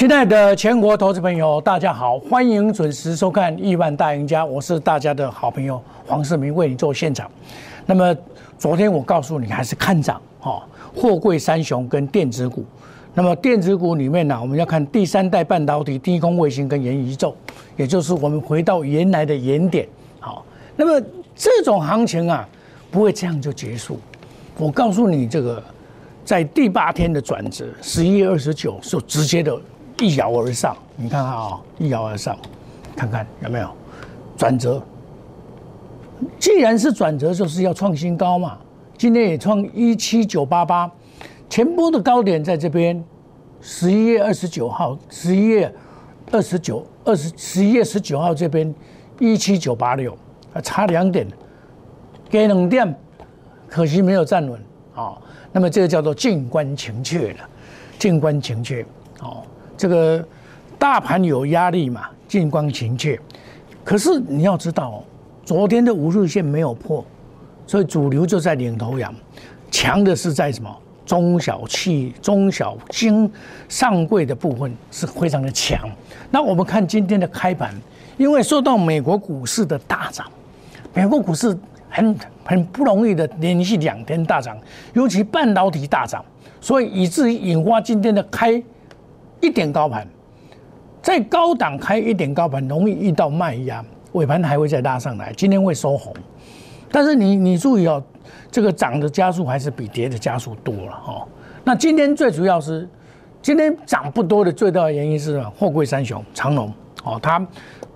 亲爱的全国投资朋友，大家好，欢迎准时收看《亿万大赢家》，我是大家的好朋友黄世明，为你做现场。那么昨天我告诉你，还是看涨哦，货柜三雄跟电子股。那么电子股里面呢，我们要看第三代半导体、低空卫星跟元宇宙，也就是我们回到原来的原点。好，那么这种行情啊，不会这样就结束。我告诉你，这个在第八天的转折，十一月二十九是直接的。一摇而上，你看看啊，一摇而上，看看有没有转折？既然是转折，就是要创新高嘛。今天也创一七九八八，前波的高点在这边，十一月二十九号，十一月二十九二十十一月十九号这边一七九八六，啊，差两点，给两点，可惜没有站稳啊。那么这个叫做静观情却了，静观情却，哦。这个大盘有压力嘛？近光情切，可是你要知道，昨天的五日线没有破，所以主流就在领头羊，强的是在什么？中小企、中小精上柜的部分是非常的强。那我们看今天的开盘，因为受到美国股市的大涨，美国股市很很不容易的连续两天大涨，尤其半导体大涨，所以以至于引发今天的开。一点高盘，在高档开一点高盘，容易遇到卖压，尾盘还会再拉上来。今天会收红，但是你你注意哦，这个涨的加速还是比跌的加速多了哈。那今天最主要是今天涨不多的最大的原因是货柜三雄长龙哦，它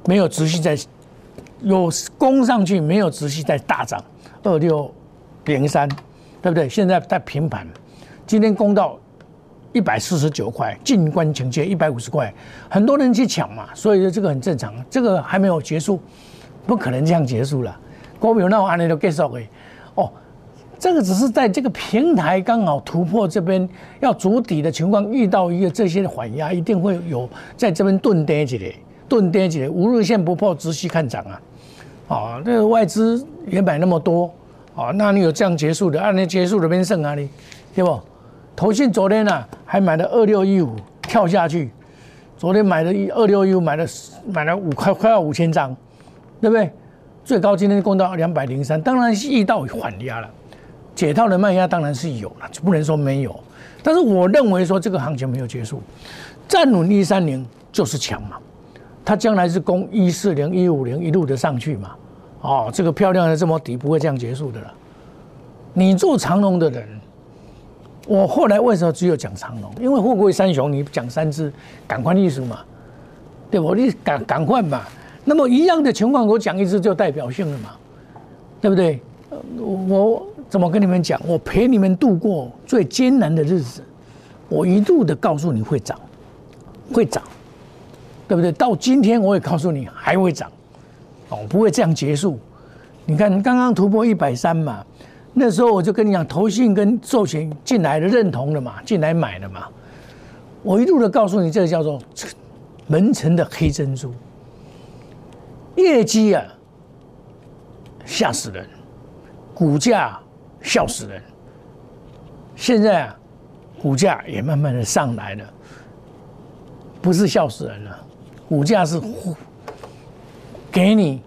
没有持续在有攻上去，没有持续在大涨二六零三，对不对？现在在平盘，今天攻到。一百四十九块，进关情节一百五十块，很多人去抢嘛，所以说这个很正常。这个还没有结束，不可能这样结束了。股票那我按你都 get 收诶，哦，这个只是在这个平台刚好突破这边要筑底的情况，遇到一个这些缓压，一定会有在这边钝跌起来，钝跌起来，五日线不破，直续看涨啊！哦，那个外资也买那么多，哦，那你有这样结束的，按你结束的边剩哪里，对不？投信昨天呢还买了二六一五跳下去，昨天买的二六一五买了买了五块快要五千张，对不对？最高今天攻到两百零三，当然是遇到缓压了，解套的卖压当然是有了，就不能说没有。但是我认为说这个行情没有结束，站稳一三零就是强嘛，它将来是攻一四零一五零一路的上去嘛，哦，这个漂亮的这么底不会这样结束的了。你做长龙的人。我后来为什么只有讲长龙？因为富贵三雄，你讲三只，赶快艺术嘛，对不？你赶赶快嘛。那么一样的情况，我讲一只就代表性了嘛，对不对？我怎么跟你们讲？我陪你们度过最艰难的日子，我一度的告诉你会涨，会涨，对不对？到今天我也告诉你还会涨，哦，不会这样结束。你看刚刚突破一百三嘛。那时候我就跟你讲，投信跟寿险进来的认同了嘛，进来买了嘛。我一路的告诉你，这个叫做门城的黑珍珠，业绩啊吓死人，股价笑死人。现在啊，股价也慢慢的上来了，不是笑死人了，股价是给你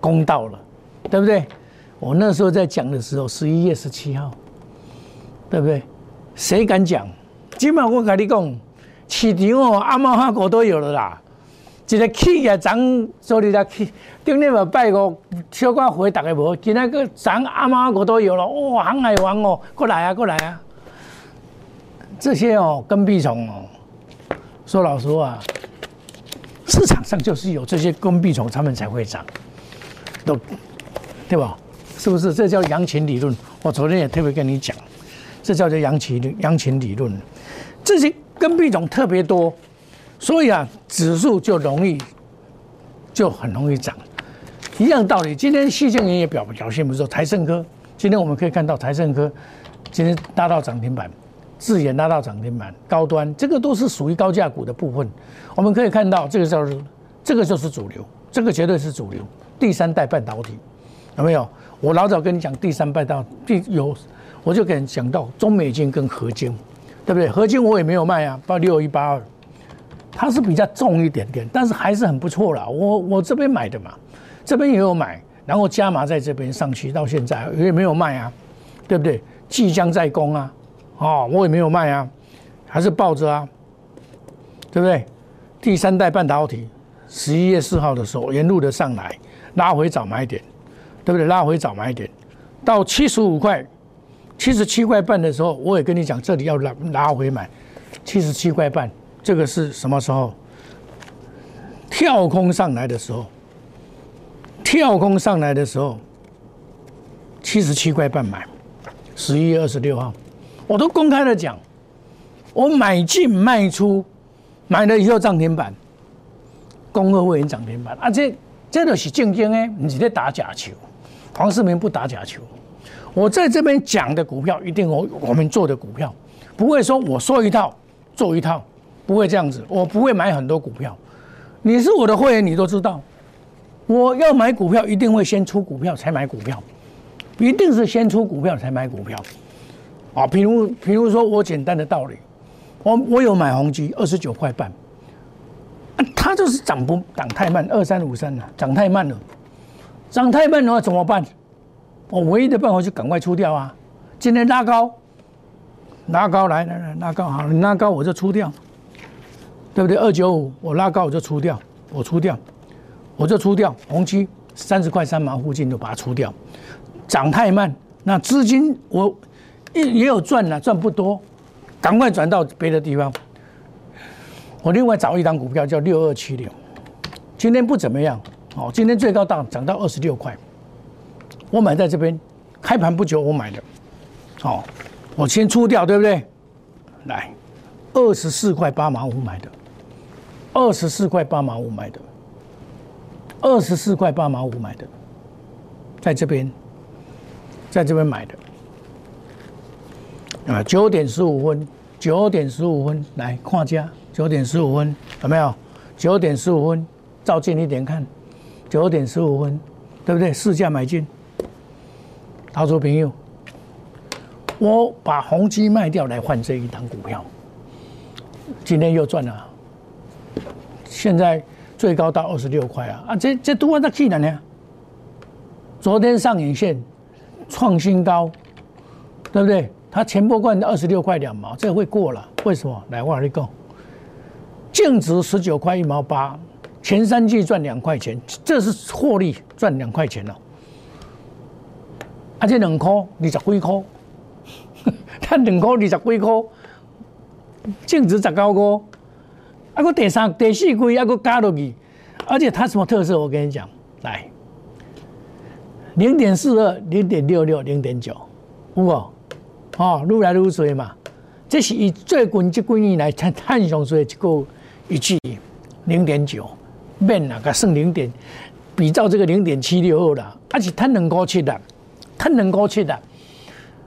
公道了，对不对？我那时候在讲的时候，十一月十七号，对不对？谁敢讲？今晚我跟你讲，市场哦，阿猫阿狗都有了啦。一个企业涨，所以来去，顶日嘛拜五，小可回大家无。今仔个涨，阿猫阿狗都有了。哇，航海王哦，过来啊，过来啊！这些哦，跟屁虫哦，说老实话，市场上就是有这些跟屁虫，他们才会涨，都对吧？是不是？这叫羊群理论。我昨天也特别跟你讲，这叫做羊群羊群理论。这些跟币种特别多，所以啊，指数就容易就很容易涨。一样道理。今天细晶银也表表现不错，台盛科今天我们可以看到台盛科今天拉到涨停板，智研拉到涨停板，高端这个都是属于高价股的部分。我们可以看到这个叫做这个就是主流，这个绝对是主流。第三代半导体有没有？我老早跟你讲，第三代到第有，我就跟你讲到中美金跟合金，对不对？合金我也没有卖啊，报六一八二，它是比较重一点点，但是还是很不错啦。我我这边买的嘛，这边也有买，然后加码在这边上去，到现在也没有卖啊，对不对？即将在攻啊，哦，我也没有卖啊，还是抱着啊，对不对？第三代半导体，十一月四号的时候沿路的上来，拉回早买点，对不对？拉回早买一点，到七十五块、七十七块半的时候，我也跟你讲，这里要拉拉回买，七十七块半。这个是什么时候？跳空上来的时候，跳空上来的时候，七十七块半买，十一月二十六号，我都公开的讲，我买进卖出，买了以后涨停板，恭贺会员涨停板啊！这这都是正经的，你在打假球。黄世明不打假球，我在这边讲的股票一定我我们做的股票，不会说我说一套做一套。不会这样子，我不会买很多股票。你是我的会员，你都知道，我要买股票一定会先出股票才买股票，一定是先出股票才买股票。啊，比如比如说我简单的道理，我我有买宏基二十九块半，它就是涨不涨太慢，二三五三了，涨太慢了，涨太慢的话怎么办？我唯一的办法就赶快出掉啊！今天拉高，拉高来来来拉高好，你拉高我就出掉。对不对？二九五，我拉高我就出掉，我出掉，我就出掉。红基三十块三毛附近就把它出掉，涨太慢，那资金我也也有赚了，赚不多，赶快转到别的地方。我另外找一张股票叫六二七零，今天不怎么样，哦，今天最高档涨到二十六块，我买在这边，开盘不久我买的，哦，我先出掉，对不对？来，二十四块八毛五买的。二十四块八毛五买的，二十四块八毛五买的，在这边，在这边买的，啊，九点十五分，九点十五分来看价，九点十五分有没有？九点十五分，照近一点看，九点十五分，对不对？市价买进，投资朋友，我把宏基卖掉来换这一档股票，今天又赚了。现在最高到二十六块啊！啊，这这多少气了呢？昨天上影线创新高，对不对？它前波冠二十六块两毛，这会过了？为什么？来，我跟你讲，净值十九块一毛八，前三季赚两块钱，这是获利赚两块钱了。而且两块二十几块，它两块二十几块，净值十九块。啊，个第三、第四季啊，个加落去，而且它什么特色？我跟你讲，来，零点四二、零点六六、零点九，有无？哦，愈来愈水嘛。这是以最近这几年来探探上水一个一季零点九，变啊，个剩零点，比照这个零点七六二啦，而且碳能高七的，碳能高七的，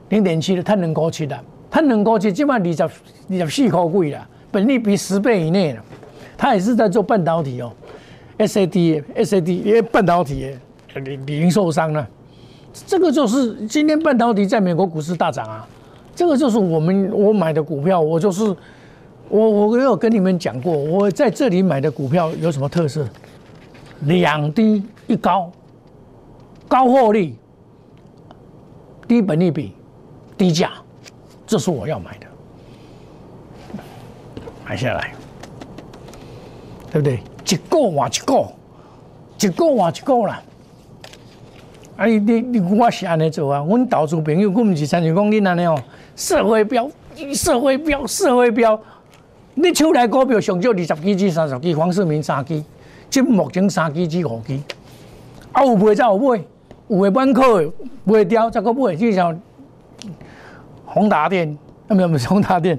零点七的碳能高七的，碳能高七，起码二十二十四块贵啦。本利比十倍以内了，他也是在做半导体哦，S A D S A D 因为半导体零零售商呢，这个就是今天半导体在美国股市大涨啊，这个就是我们我买的股票，我就是我我有跟你们讲过，我在这里买的股票有什么特色？两低一高，高获利，低本利比，低价，这是我要买的。买下来，对不对？一个换一个，一个换一个啦。啊，你你你，我是安尼做啊。阮投资朋友，我唔是参像讲恁安尼哦。社会标，社会标，社会标。你手来股票上少二十几支、三十支，黄世明三支，即目前三支至五支。啊，有卖才有买，有诶满口诶，卖掉再个买，就像宏达电，啊，没有没是宏达电。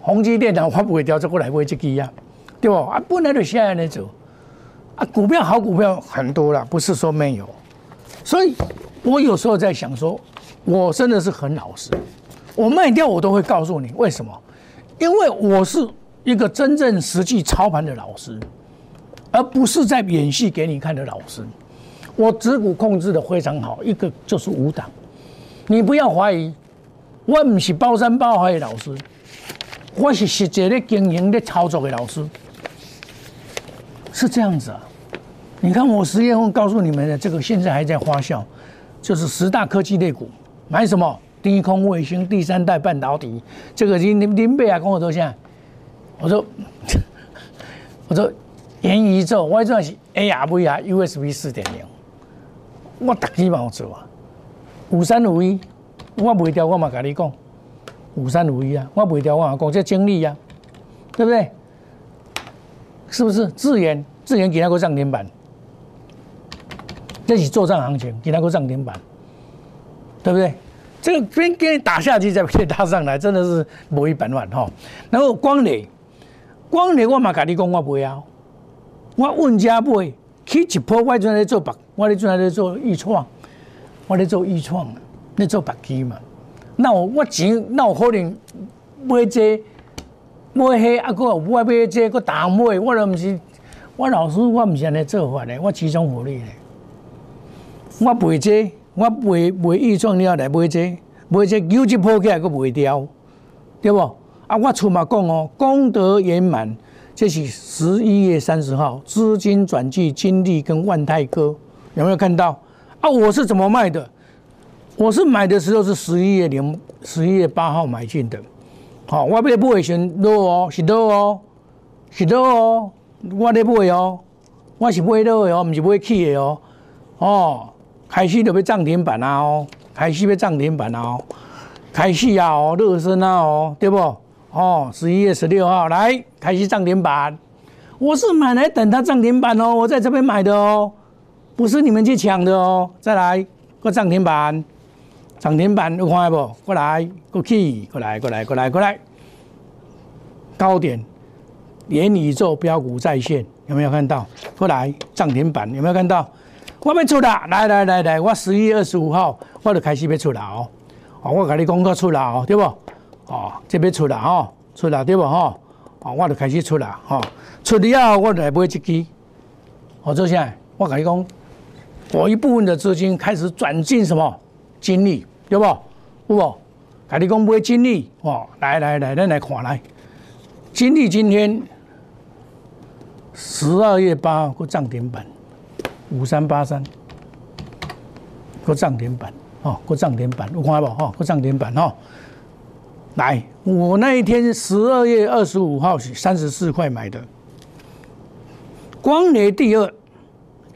宏基电脑发不会掉，再过来买这支啊，对不？啊，本来就现在那走，啊，股票好股票很多了，不是说没有。所以我有时候在想说，我真的是很老实，我卖掉我都会告诉你为什么，因为我是一个真正实际操盘的老师，而不是在演戏给你看的老师。我持股控制的非常好，一个就是五档，你不要怀疑，我不是包山包海的老师。我是实际咧经营咧操作的老师，是这样子啊。你看我十月份告诉你们的这个，现在还在发酵，就是十大科技类股买什么？低空卫星、第三代半导体，这个林林林贝啊跟我说现在，我说 我说元宇宙，我这是 AR、VR、USB 四点零，我特基帮我做啊，五三五一，我卖掉我嘛跟你讲，五三五一啊，我卖掉我嘛讲这精力呀，对不对？是不是？智研智研给那个涨停板，这是作战行情，给那个涨停板，对不对？这个边给你打下去，再给你打上来，真的是无一百万哈。然后光磊，光磊我嘛跟你讲，我不要，我问家买，去一波我正在做白，我咧正在做预创，我咧做预创，咧做白机嘛。那我我钱那我可能买这买黑啊个我买这个大买，我都毋是我老师，我毋是安尼做法咧，我集中火力咧，我买这。我卖卖预创了来买这，买这有一破起来，佫卖掉，对不？啊，我出嘛讲哦，功德圆满，这是十一月三十号，资金转寄金利跟万泰科，有没有看到？啊，我是怎么卖的？我是买的时候是十一月零十一月八号买进的，好，我买不会选落哦，是落哦，是落哦，我咧买哦，我是买落的哦，唔是买起的哦，哦。开始就要涨停板啊！哦，开始要涨停板啊！哦，开始啊！哦，热身啊！哦，对不？哦，十一月十六号来开始涨停板，我是买来等它涨停板哦，我在这边买的哦，不是你们去抢的哦。再来个涨停板，涨停板有看不？过来，过去，过来，过来，过来，过来，高点，元宇宙标股在线，有没有看到？过来，涨停板有没有看到？我要出啦！来来来来，我十一月二十五号我就开始要出啦哦！哦，我跟你讲个出啦哦，对不？哦，这边出啦哦，出啦对不？哈，哦，我就开始出啦哈，出了后我来买一支。我做啥？我跟你讲，我一部分的资金开始转进什么金利，对不？有不？跟你讲买金利哦，来来来，咱来看来，金利今天十二月八号个涨停板。五三八三，个涨停板哦，个涨停板，有看不？哈，个涨停板哈。来，我那一天十二月二十五号是三十四块买的。光磊第二，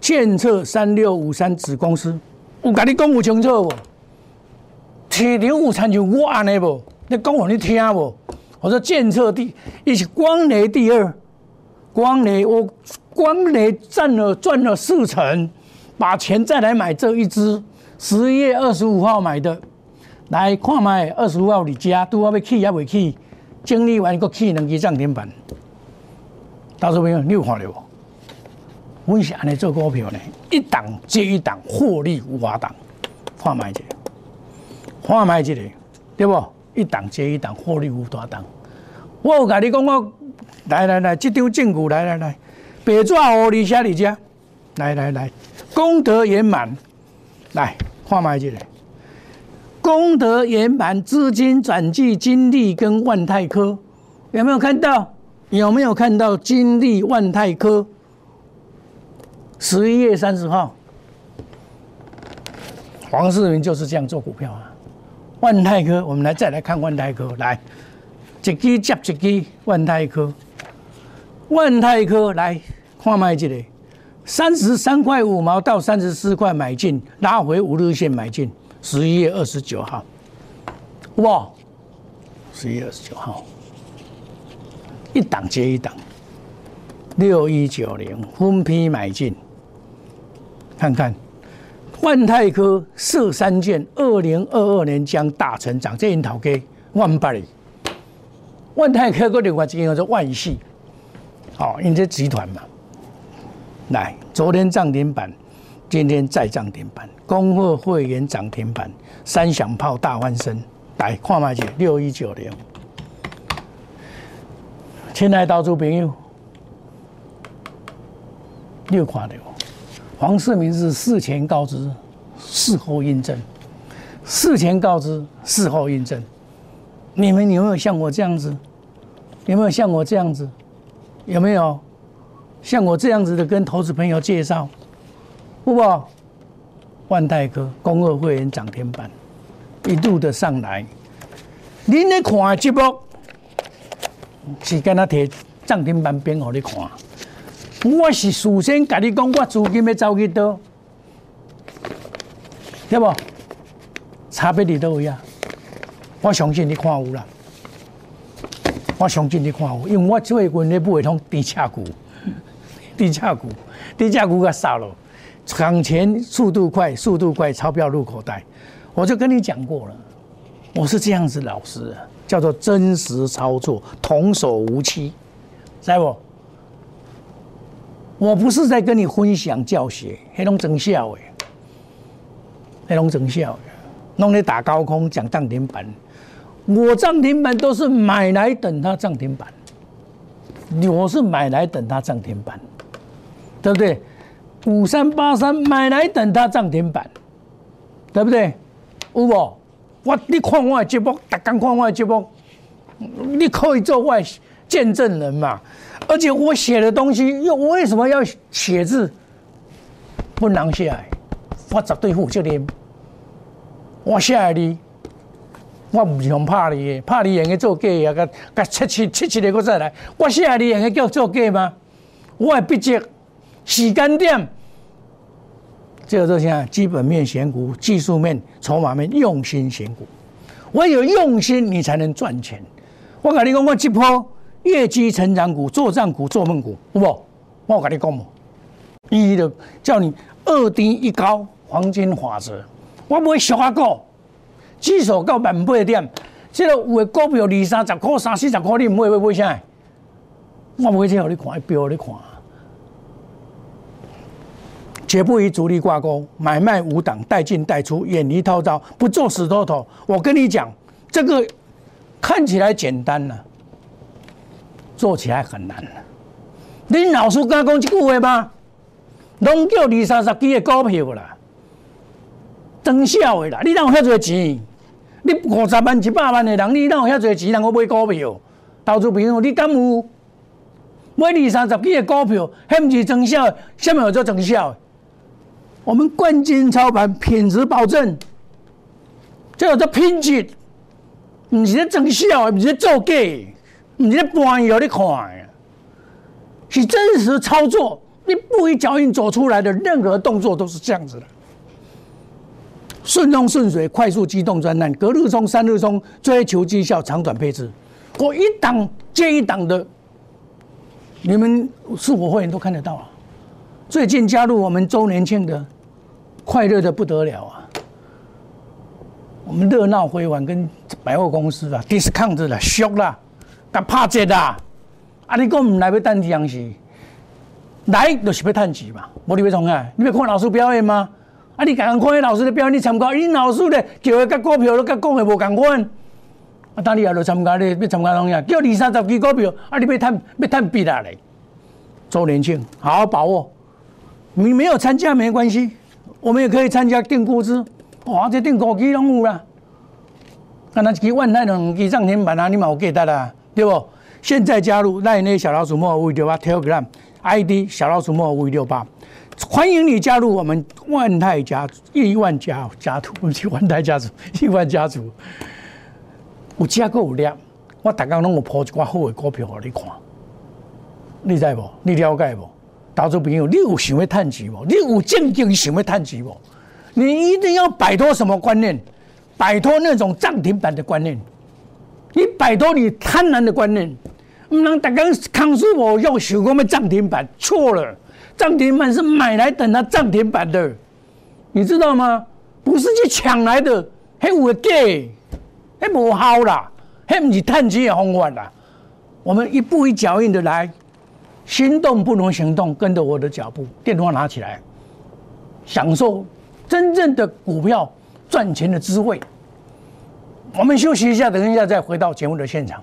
建策三六五三子公司，我跟你讲不清楚不？铁牛午餐就我安尼不？你讲我你听不？我说建策第，一是光磊第二，光磊我。光磊赚了赚了四成，把钱再来买这一支，十一月二十五号买的，来看卖二十五号你家都要被起也未起，整理完个起两支涨停板，到时候朋友你有看到无？我是安尼做股票呢，一档接一档获利无法挡，看卖这个，看卖这个，对不？一档接一档获利无法挡。我有跟你讲我，来来来，这张证据来来来。别抓我，你下你家，来来来，功德圆满，来画埋进来。功德圆满，资金转寄金利跟万泰科，有没有看到？有没有看到金利万泰科？十一月三十号，黄世明就是这样做股票啊。万泰科，我们来再来看万泰科，来，一支接一支万泰科。万泰科来看卖这个，三十三块五毛到三十四块买进，拉回五日线买进。十一月二十九号，哇，十一月二十九号，一档接一档，六一九零分批买进。看看万泰科设三件，二零二二年将大成长。这樱桃给万百里，万泰科个另外一个叫做万系。哦，因这集团嘛，来，昨天涨停板，今天再涨停板，恭贺会员涨停板，三响炮大翻身，来，看卖姐六一九零，亲爱投资朋友，六看到，黄世明是事前告知，事后印证，事前告知，事后印证，你们有没有像我这样子？有没有像我这样子？有没有像我这样子的跟投资朋友介绍，不不，万泰科公二会员涨停板，一路的上来，您咧看节目，是跟他提涨停板编给你看，我是事先跟你讲，我资金要走去多，对不？差别伫倒位啊？我相信你看有啦，我相信你看有，因为我最近咧买通低价股，低价股，低价股个少了，抢钱速度快，速度快，钞票入口袋。我就跟你讲过了，我是这样子老师，叫做真实操作，童叟无欺，知不？我不是在跟你分享教学，黑龙真笑诶，黑龙真笑。弄你打高空讲涨停板，我涨停板都是买来等它涨停板，我是买来等它涨停板，对不对？五三八三买来等它涨停板，对不对？有无？我你看我的节目，大家看我的节目，你可以做外见证人嘛？而且我写的东西，又为什么要写字？不能写，我绝对负责任。我写你，我唔是用怕你的，怕你用去做假啊！甲甲七七七七的搁再来，我写你用去叫做假吗？我的笔迹时间点，这个现在基本面选股、技术面、筹码面用心选股，我有用心，你才能赚钱。我跟你讲，我这波业绩成长股、作战股、做梦股，好不？我跟你讲嘛，一的叫你二低一高黄金法则。我买俗啊股，指数到万八点，这个有的股票二三十块、三四十块，你唔买要买啥？我买这互你看，标你看。绝不与主力挂钩，买卖无档，带进带出，远离套招，不做死多头。我跟你讲，这个看起来简单了，做起来很难了。你老师刚讲这句话吗？拢叫二三十几个股票啦。增效的啦！你哪有遐多钱？你五十万、一百万的人，你哪有遐多钱？能够买股票？投资朋友，你敢有买二三十几个股票？还不是增效？下面有做增效？我们冠军操盘，品质保证，这叫做品质，不是在增效，不是在做假，不是在搬药你看，是真实操作。你不一脚印走出来的任何动作都是这样子的。顺风顺水，快速机动专栏，隔日冲，三日冲，追求绩效，长短配置，我一档接一档的，你们是我会员都看得到啊。最近加入我们周年庆的，快乐的不得了啊！我们热闹辉煌跟百货公司啊，discount 了，俗啦，敢怕折啦！啊，你讲唔来要等几样事？来就是要趁钱嘛，无你要创啊？你要看老师表演吗？啊！你刚刚看老师的表演，你参加，因老师咧叫的甲股票，都甲讲的无共款。啊，当你也要参加咧，要参加啷样？叫二三十支股票，啊，你要赚要赚币啦嘞！周年庆，好好把握。你没有参加没关系，我们也可以参加定估值。哇，这定股基拢有啦。啊，那几万那两支涨停板啊，你嘛有记得啦，对不？现在加入那那小老鼠莫五六八 Telegram ID 小老鼠莫五六八。欢迎你加入我们万泰家族，亿万家家族，不是万泰家族，亿万家族。有加够有量，我大家拢有抛一挂好的股票给你看，你知无？你了解无？投资朋友，你有想要趁钱无？你有正经想要趁钱无？你一定要摆脱什么观念？摆脱那种涨停板的观念，你摆脱你贪婪的观念，唔能大家康师傅用手工的涨停板，错了。涨停板是买来等它涨停板的，你知道吗？不是去抢来的，还有假，还无好啦，还不是探钱的方法啦。我们一步一脚印的来，心动不如行动，跟着我的脚步，电话拿起来，享受真正的股票赚钱的滋味。我们休息一下，等一下再回到节目的现场。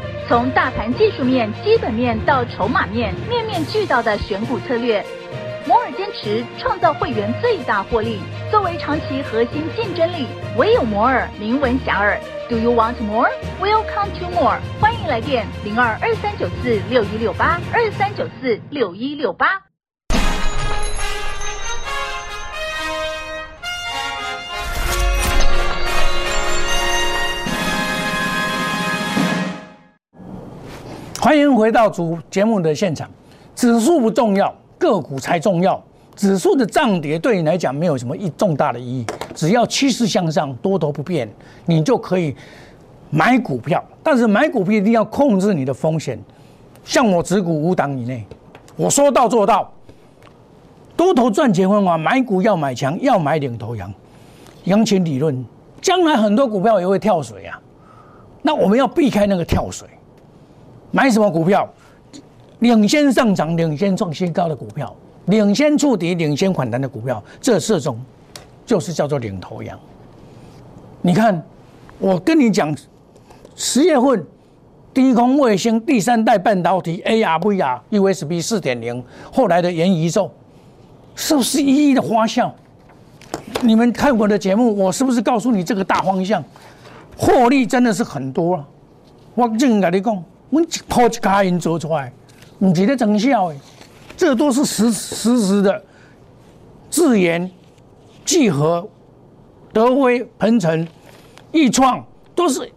从大盘技术面、基本面到筹码面，面面俱到的选股策略。摩尔坚持创造会员最大获利，作为长期核心竞争力，唯有摩尔名闻遐迩。Do you want more? Welcome to more。欢迎来电零二二三九四六一六八二三九四六一六八。欢迎回到主节目的现场。指数不重要。个股才重要，指数的涨跌对你来讲没有什么一重大的意义，只要趋势向上，多头不变，你就可以买股票。但是买股票一定要控制你的风险，像我持股五档以内，我说到做到。多头赚钱方法，买股要买强，要买领头羊，羊群理论，将来很多股票也会跳水啊，那我们要避开那个跳水，买什么股票？领先上涨、领先创新高的股票，领先触底、领先反弹的股票，这四种就是叫做领头羊。你看，我跟你讲，十月份低空卫星第三代半导体 ARVR USB 四点零，后来的元宇宙，是不是一一的花笑？你们看我的节目，我是不是告诉你这个大方向？获利真的是很多啊。我正跟你讲，我一抛一卡银做出来。你觉得成效？哎，这都是实实时的自研、聚合、德威、鹏程、易创，都是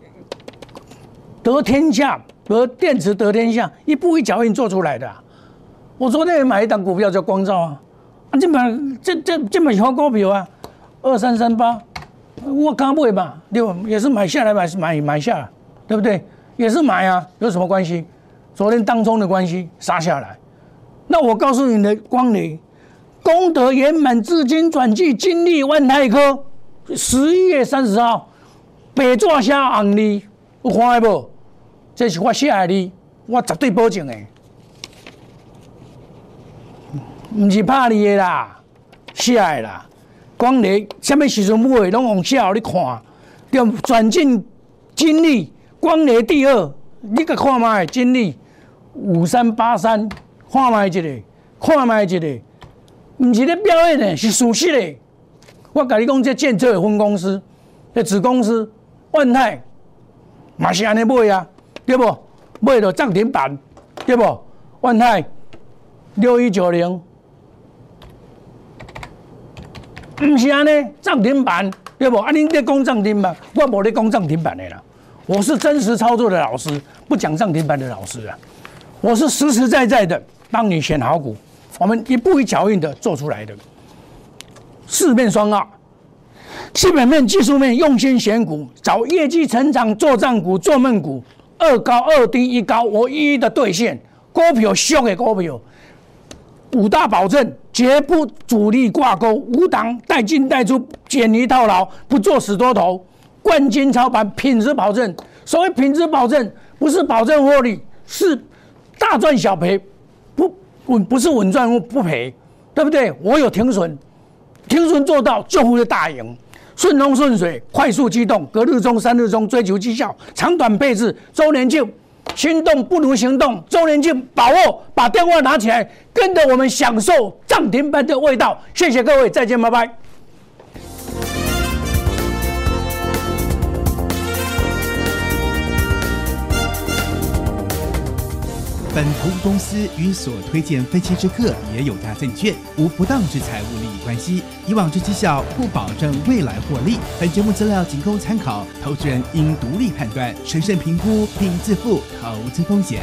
得天下、得电池得天下，一步一脚印做出来的。我昨天也买一档股票叫光照啊，啊，这买这这这买好股票啊，二三三八，我刚买嘛，对吧？也是买下来买买买下，对不对？也是买啊，有什么关系？昨天当中的关系杀下来，那我告诉你的光磊，功德圆满，资金转去金利万泰科，十一月三十号，白纸写红字，有看到不？这是我写的字，我绝对保证的，唔是怕你的啦，写的啦。光磊什么时阵买，拢用写你看，要转进金利，光磊第二，你个看卖金利。五三八三，看卖一个，看卖一个，唔是咧表演的，是事实的。我甲你讲，这建设分公司的子公司万泰，嘛是安尼买啊，对不？买到涨停板，对不？万泰六一九零，唔是安尼涨停板，对不？啊，恁在讲涨停板，我无咧讲涨停板的啦。我是真实操作的老师，不讲涨停板的老师啊。我是实实在在的帮你选好股，我们一步一脚印的做出来的，四面双二，基本面、技术面用心选股，找业绩成长做账股、做梦股，二高二低一高，我一一的兑现，股票送给股票，五大保证绝不主力挂钩，五档带进带出，减离套牢，不做死多头，冠军操盘，品质保证。所谓品质保证，不是保证获利，是。大赚小赔，不稳不是稳赚不赔，对不对？我有停损，停损做到就会大赢，顺风顺水，快速机动，隔日中、三日中追求绩效，长短配置，周年庆，心动不如行动，周年庆把握，把电话拿起来，跟着我们享受涨停板的味道。谢谢各位，再见，拜拜。本投资公司与所推荐分期之客也有大证券无不当之财务利益关系，以往之绩效不保证未来获利。本节目资料仅供参考，投资人应独立判断、审慎评估并自负投资风险。